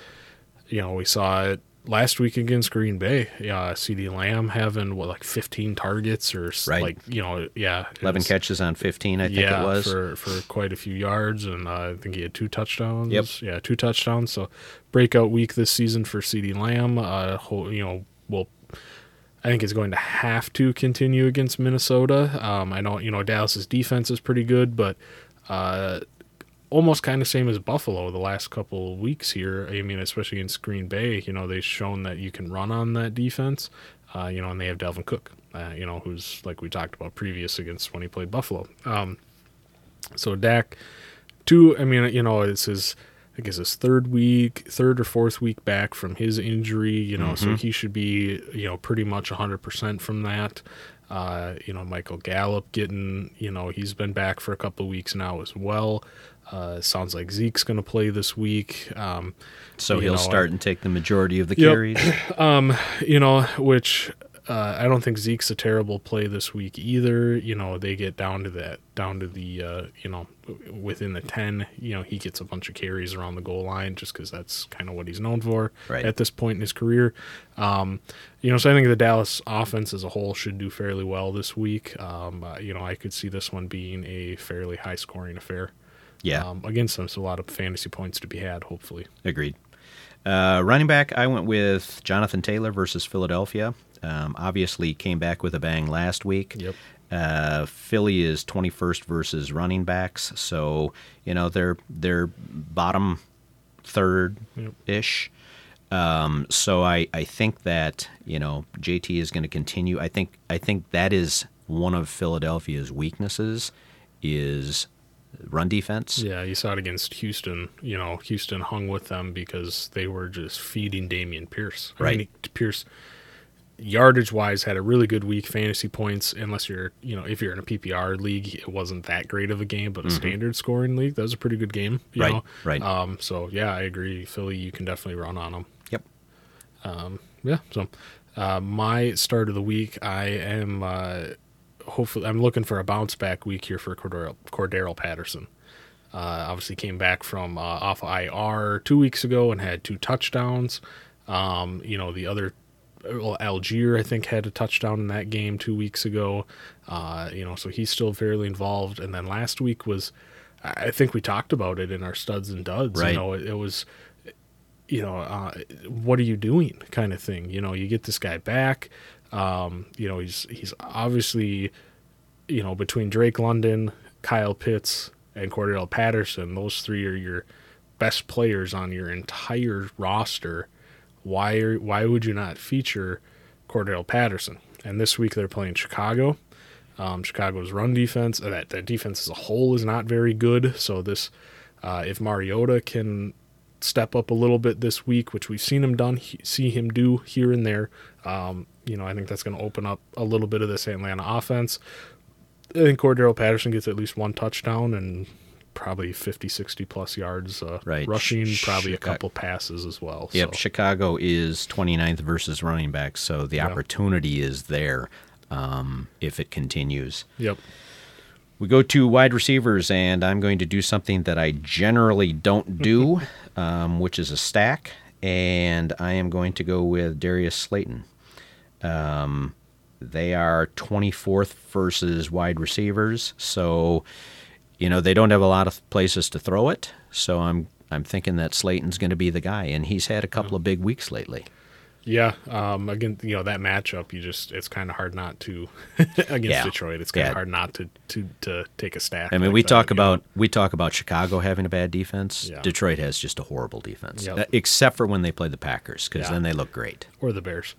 you know we saw it last week against Green Bay. Yeah, CeeDee Lamb having what like 15 targets or Right. like you know yeah Eleven was- catches on fifteen, I think yeah, it was. for for quite a few yards, and uh, I think he had two touchdowns. Yep. Yeah, two touchdowns. So breakout week this season for CeeDee Lamb. Uh, ho- you know, will I think is going to have to continue against Minnesota. Um, I know you know Dallas's defense is pretty good, but uh, almost kind of same as Buffalo the last couple of weeks here. I mean, especially in Green Bay, you know, they've shown that you can run on that defense. Uh, you know, and they have Dalvin Cook, uh, you know, who's like we talked about previous against when he played Buffalo. Um, so Dak, two. I mean, you know, it's his. I guess his third week, third or fourth week back from his injury. You know, so he should be you know pretty much hundred percent from that. Uh, you know, Michael Gallup getting you know he's been back for a couple of weeks now as well. Uh, sounds like Zeke's going to play this week. Um, so he'll know, start and take the majority of the Yep. carries. you know, which uh, I don't think Zeke's a terrible play this week either. You know, they get down to that, down to the, uh, you know, within the 10, you know, he gets a bunch of carries around the goal line just because that's kind of what he's known for Right. at this point in his career. Um, you know, so I think the Dallas offense as a whole should do fairly well this week. Um, uh, you know, I could see this one being a fairly high scoring affair. Yeah. Um, against them, so a lot of fantasy points to be had, hopefully. Agreed. Uh, running back, I went with Jonathan Taylor versus Philadelphia. Um, obviously, came back with a bang last week. Yep. Uh, Philly is 21st versus running backs, so you know they're they're bottom third ish. Um, so I, I think that you know JT is going to continue. I think I think that is one of Philadelphia's weaknesses is run defense. Yeah, you saw it against Houston. You know, Houston hung with them because they were just feeding Dameon Pierce. I Right. mean, Pierce, yardage wise, had a really good week. Fantasy points, unless you're, you know, if you're in a PPR league, it wasn't that great of a game. But a standard scoring league, that was a pretty good game. You Mm-hmm. Right, know? right. Um. So yeah, I agree. Philly, you can definitely run on them. Yep. Um yeah. So, uh, my start of the week, I am uh, hopefully I'm looking for a bounce back week here for Cordarrelle, Cordarrelle Patterson. Uh, obviously came back from uh, off IR two weeks ago and had two touchdowns. Um, you know the other, well, Allgeier I think had a touchdown in that game two weeks ago. Uh, you know so he's still fairly involved. And then last week was, I think we talked about it in our studs and duds. Right. You know it, it was you know, uh, what are you doing kind of thing. You know, you get this guy back. Um, you know, he's he's obviously, you know, between Drake London, Kyle Pitts, and Cordarrelle Patterson, those three are your best players on your entire roster. Why are, why would you not feature Cordarrelle Patterson? And this week they're playing Chicago. Um, Chicago's run defense, uh, that that defense as a whole is not very good. So this, uh, if Mariota can step up a little bit this week, which we've seen him done, see him do here and there, um, you know, I think that's going to open up a little bit of this Atlanta offense. I think Cordarrelle Patterson gets at least one touchdown and probably 50, 60 plus yards uh, Right. rushing, Sh- probably a couple passes as well. Yep, So, Chicago is 29th versus running backs, so the opportunity is there um, if it continues. yep. We go to wide receivers, and I'm going to do something that I generally don't do, um, which is a stack, and I am going to go with Darius Slayton. Um, they are 24th versus wide receivers, so you know they don't have a lot of places to throw it. So I'm I'm thinking that Slayton's going to be the guy, and he's had a couple of big weeks lately. Yeah, um, again, you know that matchup. You just it's kind of hard not to against Yeah. Detroit. It's kind of Yeah. hard not to to to take a stack. I mean, like we that, talk you know? about we talk about Chicago having a bad defense. Yeah. Detroit has just a horrible defense, Yep. Except for when they play the Packers, because then they look great. or the Bears.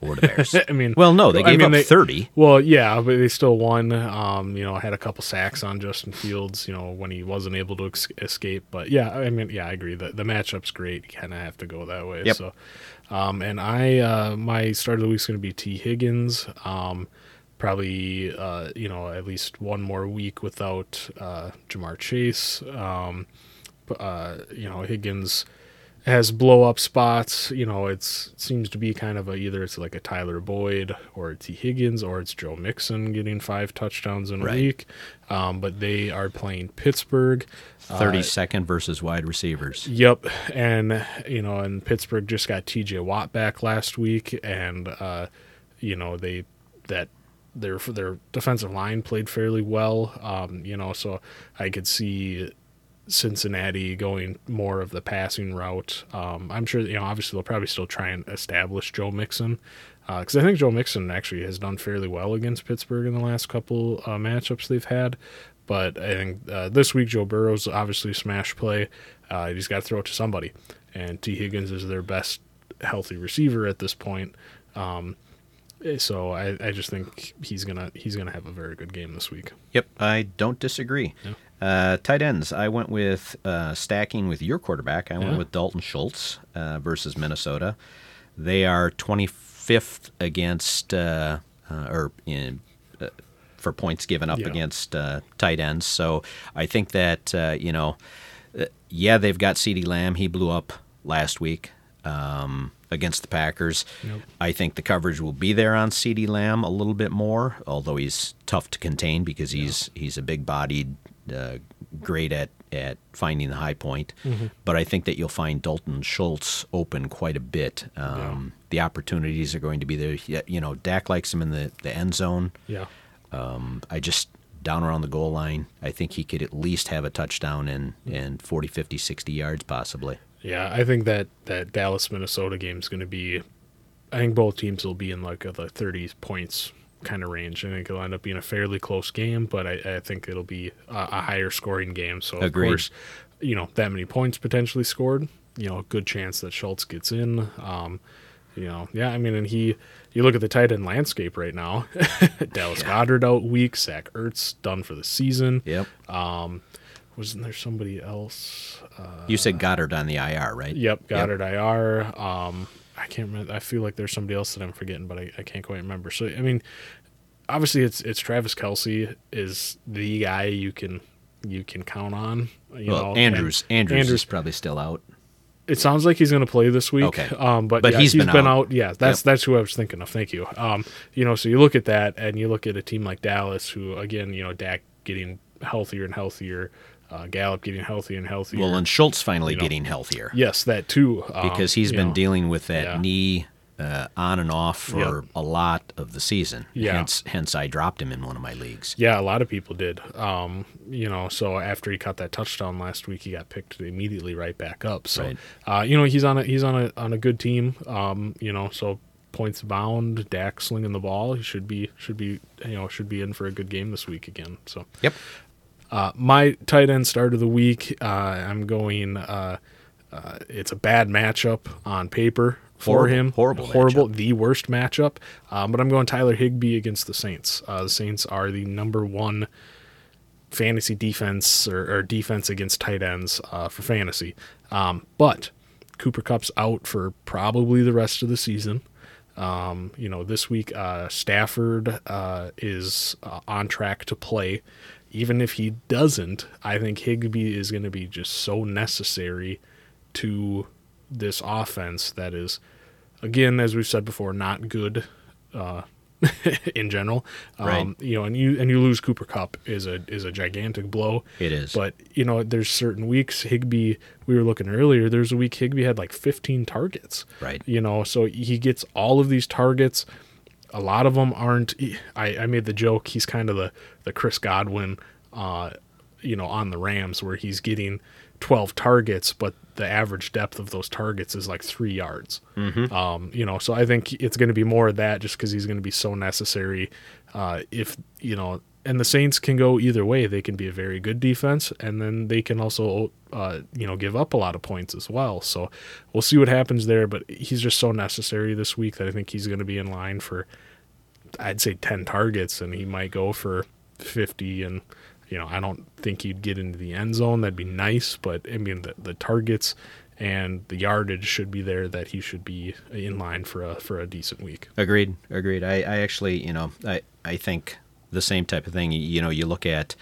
Or the Bears. I mean, well, no, they I gave mean, up they- 30. Well, yeah, but they still won. Um, you know, had a couple sacks on Justin Fields. You know, when he wasn't able to ex- escape. But yeah, I mean, yeah, I agree. The the matchup's great. You kind of have to go that way. Yep. So, um, and I uh, my start of the week's going to be Tee Higgins. Um, probably uh, you know at least one more week without uh, Ja'Marr Chase. Um, uh, you know Higgins has blow up spots. You know, it's it seems to be kind of a either it's like a Tyler Boyd or a Tee Higgins or it's Joe Mixon getting five touchdowns in a Right. week. Um, but they are playing Pittsburgh. 30 second versus wide receivers. Yep, and you know, and Pittsburgh just got T.J. Watt back last week, and uh, you know they that their their defensive line played fairly well. Um, you know, so I could see Cincinnati going more of the passing route. Um, I'm sure you know. Obviously, they'll probably still try and establish Joe Mixon because I think Joe Mixon actually has done fairly well against Pittsburgh in the last couple uh, matchups they've had. But I think uh, this week Joe Burrow's obviously smash play. Uh, he's got to throw it to somebody, and Tee Higgins is their best healthy receiver at this point. Um, so I, I just think he's gonna he's gonna have a very good game this week. Yep, I don't disagree. Uh, tight ends, I went with uh, stacking with your quarterback. I went with Dalton Schultz uh, versus Minnesota. They are 25th against, uh, uh, or in, uh, for points given up Yeah. against uh, tight ends. So I think that, uh, you know, uh, yeah, they've got CeeDee Lamb. He blew up last week um, against the Packers. Yep. I think the coverage will be there on CeeDee Lamb a little bit more, although he's tough to contain because he's he's a big-bodied, uh, great at at finding the high point. But I think that you'll find Dalton Schultz open quite a bit. Um, The opportunities are going to be there. Yeah, You know, Dak likes him in the, the end zone. Yeah, Um, I just down around the goal line. I think he could at least have a touchdown and and 40, 50, 60 yards possibly. yeah. I think that that Dallas Minnesota game is going to be. I think both teams will be in like the 30 points kind of range. I think it'll end up being a fairly close game, but I, I think it'll be a, a higher scoring game. So of course, you know that many points potentially scored. You know, a good chance that Schultz gets in. Um, you know, yeah. I mean, and he, you look at the tight end landscape right now. Dallas Goedert out week. Zach Ertz done for the season. Yep. Wasn't there somebody else? Uh, you said Goedert on the IR, right? Yep, Goedert IR. Um, I can't remember. I feel like there's somebody else that I'm forgetting, but I, I can't quite remember. So I mean, obviously it's it's Travis Kelce is the guy you can you can count on. You Well, know, Andrews, and Andrews, Andrews. is probably still out. It sounds like he's going to play this week. Okay. Um, but But yeah, he's he's been been, out. out. Yeah, that's Yep. that's who I was thinking of. Thank you. Um, you know, so you look at that, and you look at a team like Dallas, who again, you know, Dak getting healthier and healthier, uh, Gallup getting healthier and healthier. Well, and Schultz finally You know, getting healthier yes, that too. Um, because he's been know. dealing with that yeah. knee uh, on and off for Yep. a lot of the season. Yeah. Hence, hence, I dropped him in one of my leagues. Yeah, a lot of people did. Um, you know, so after he caught that touchdown last week, he got picked immediately right back up. So, Right. uh, you know, he's on a he's on a on a good team. Um, you know, so points bound. Dak slinging the ball. He should be should be you know should be in for a good game this week again. So, Yep. Uh, my tight end start of the week. Uh, I'm going. Uh, uh, it's a bad matchup on paper for Horrible- him. horrible horrible, the worst matchup. Um, but I'm going Tyler Higbee against the Saints. Uh, the Saints are the number one fantasy defense or, or defense against tight ends uh, for fantasy. Um, but Cooper Kupp's out for probably the rest of the season. Um, you know, this week uh, Stafford uh, is uh, on track to play. Even if he doesn't, I think Higbee is going to be just so necessary to this offense that is, again, as we've said before, not good uh, in general. Um, Right. You know, and you and you lose Cooper Kupp is a is a gigantic blow. It is. But you know, there's certain weeks Higbee. We were looking earlier. There's a week Higbee had like 15 targets. Right. You know, so he gets all of these targets. A lot of them aren't. I, I made the joke. He's kind of the the Chris Godwin, uh, you know, on the Rams where he's getting 12 targets, but the average depth of those targets is like three yards. Mm-hmm. Um, you know, so I think it's going to be more of that just because he's going to be so necessary. Uh, if you know, and the Saints can go either way. They can be a very good defense, and then they can also uh, you know, give up a lot of points as well. So we'll see what happens there. But he's just so necessary this week that I think he's going to be in line for, I'd say, 10 targets, and he might go for 50. And, you know, I don't think he'd get into the end zone. That'd be nice. But, I mean, the, the targets and the yardage should be there that he should be in line for a for a decent week. Agreed. Agreed. I, I actually, you know, I, I think the same type of thing. You know, you look at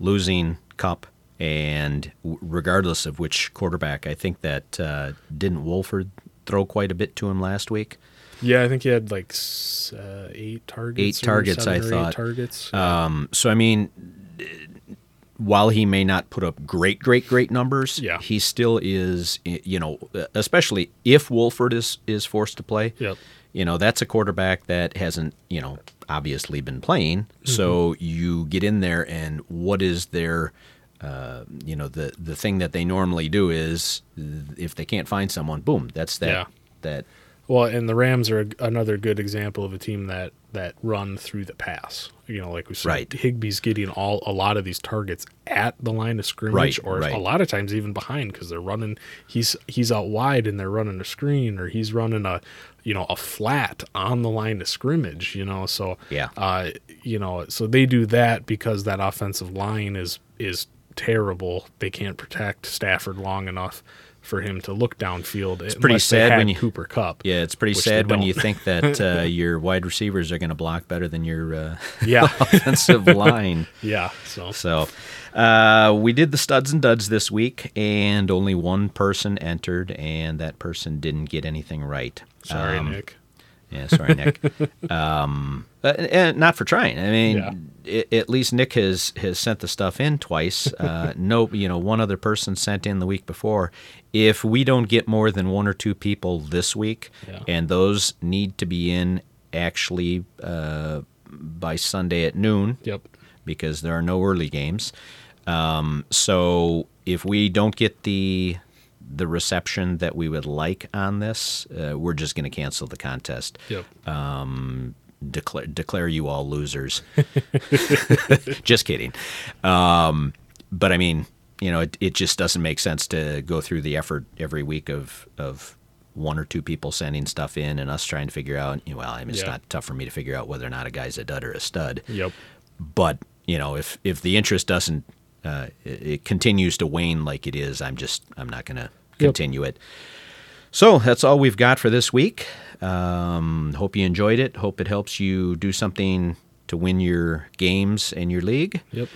losing Kupp and regardless of which quarterback, I think that uh, didn't Wolford throw quite a bit to him last week. Yeah, I think he had like uh, eight targets. Eight targets, I thought. targets. Um, so I mean, while he may not put up great, great, great numbers, Yeah. he still is. You know, especially if Wolford is is forced to play. Yep. You know, that's a quarterback that hasn't, you know, obviously been playing. So you get in there, and what is their, uh, you know, the the thing that they normally do is, if they can't find someone, boom, that's that. Yeah. That Well, and the Rams are a- another good example of a team that that run through the pass. You know, like we said, Right. Higbee's getting all a lot of these targets at the line of scrimmage, Right, or right. a lot of times even behind because they're running. He's he's out wide and they're running a screen, or he's running a you know a flat on the line of scrimmage. You know, so Yeah. uh, you know, so they do that because that offensive line is is terrible. They can't protect Stafford long enough for him to look downfield. It's pretty sad when you- Cooper Kupp. yeah, it's pretty sad when you think that uh, your wide receivers are going to block better than your uh, Yeah, offensive line. yeah. So So uh, we did the studs and duds this week, and only one person entered, and that person didn't get anything right. sorry, Um, Nick. Yeah, sorry, Nick. um, and not for trying. I mean, i at least Nick has has sent the stuff in twice. Uh, no, you know, one other person sent in the week before. If we don't get more than one or two people this week, Yeah. and those need to be in actually uh, by Sunday at noon, Yep. because there are no early games. Um, so if we don't get the the reception that we would like on this, uh, we're just going to cancel the contest. Yep. Declare declare you all losers. just kidding. Um, but I mean, you know, it, it just doesn't make sense to go through the effort every week of of one or two people sending stuff in and us trying to figure out. You know, well, I mean, it's Yeah. not tough for me to figure out whether or not a guy's a dud or a stud Yep. but you know if if the interest doesn't uh, it, it continues to wane like it is i'm just i'm not going continue it. So that's all we've got for this week. Um, hope you enjoyed it. Hope it helps you do something to win your games and your league. Yep.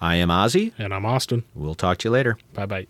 i am ozzie. And I'm Austin. we'll talk to you later. Bye bye.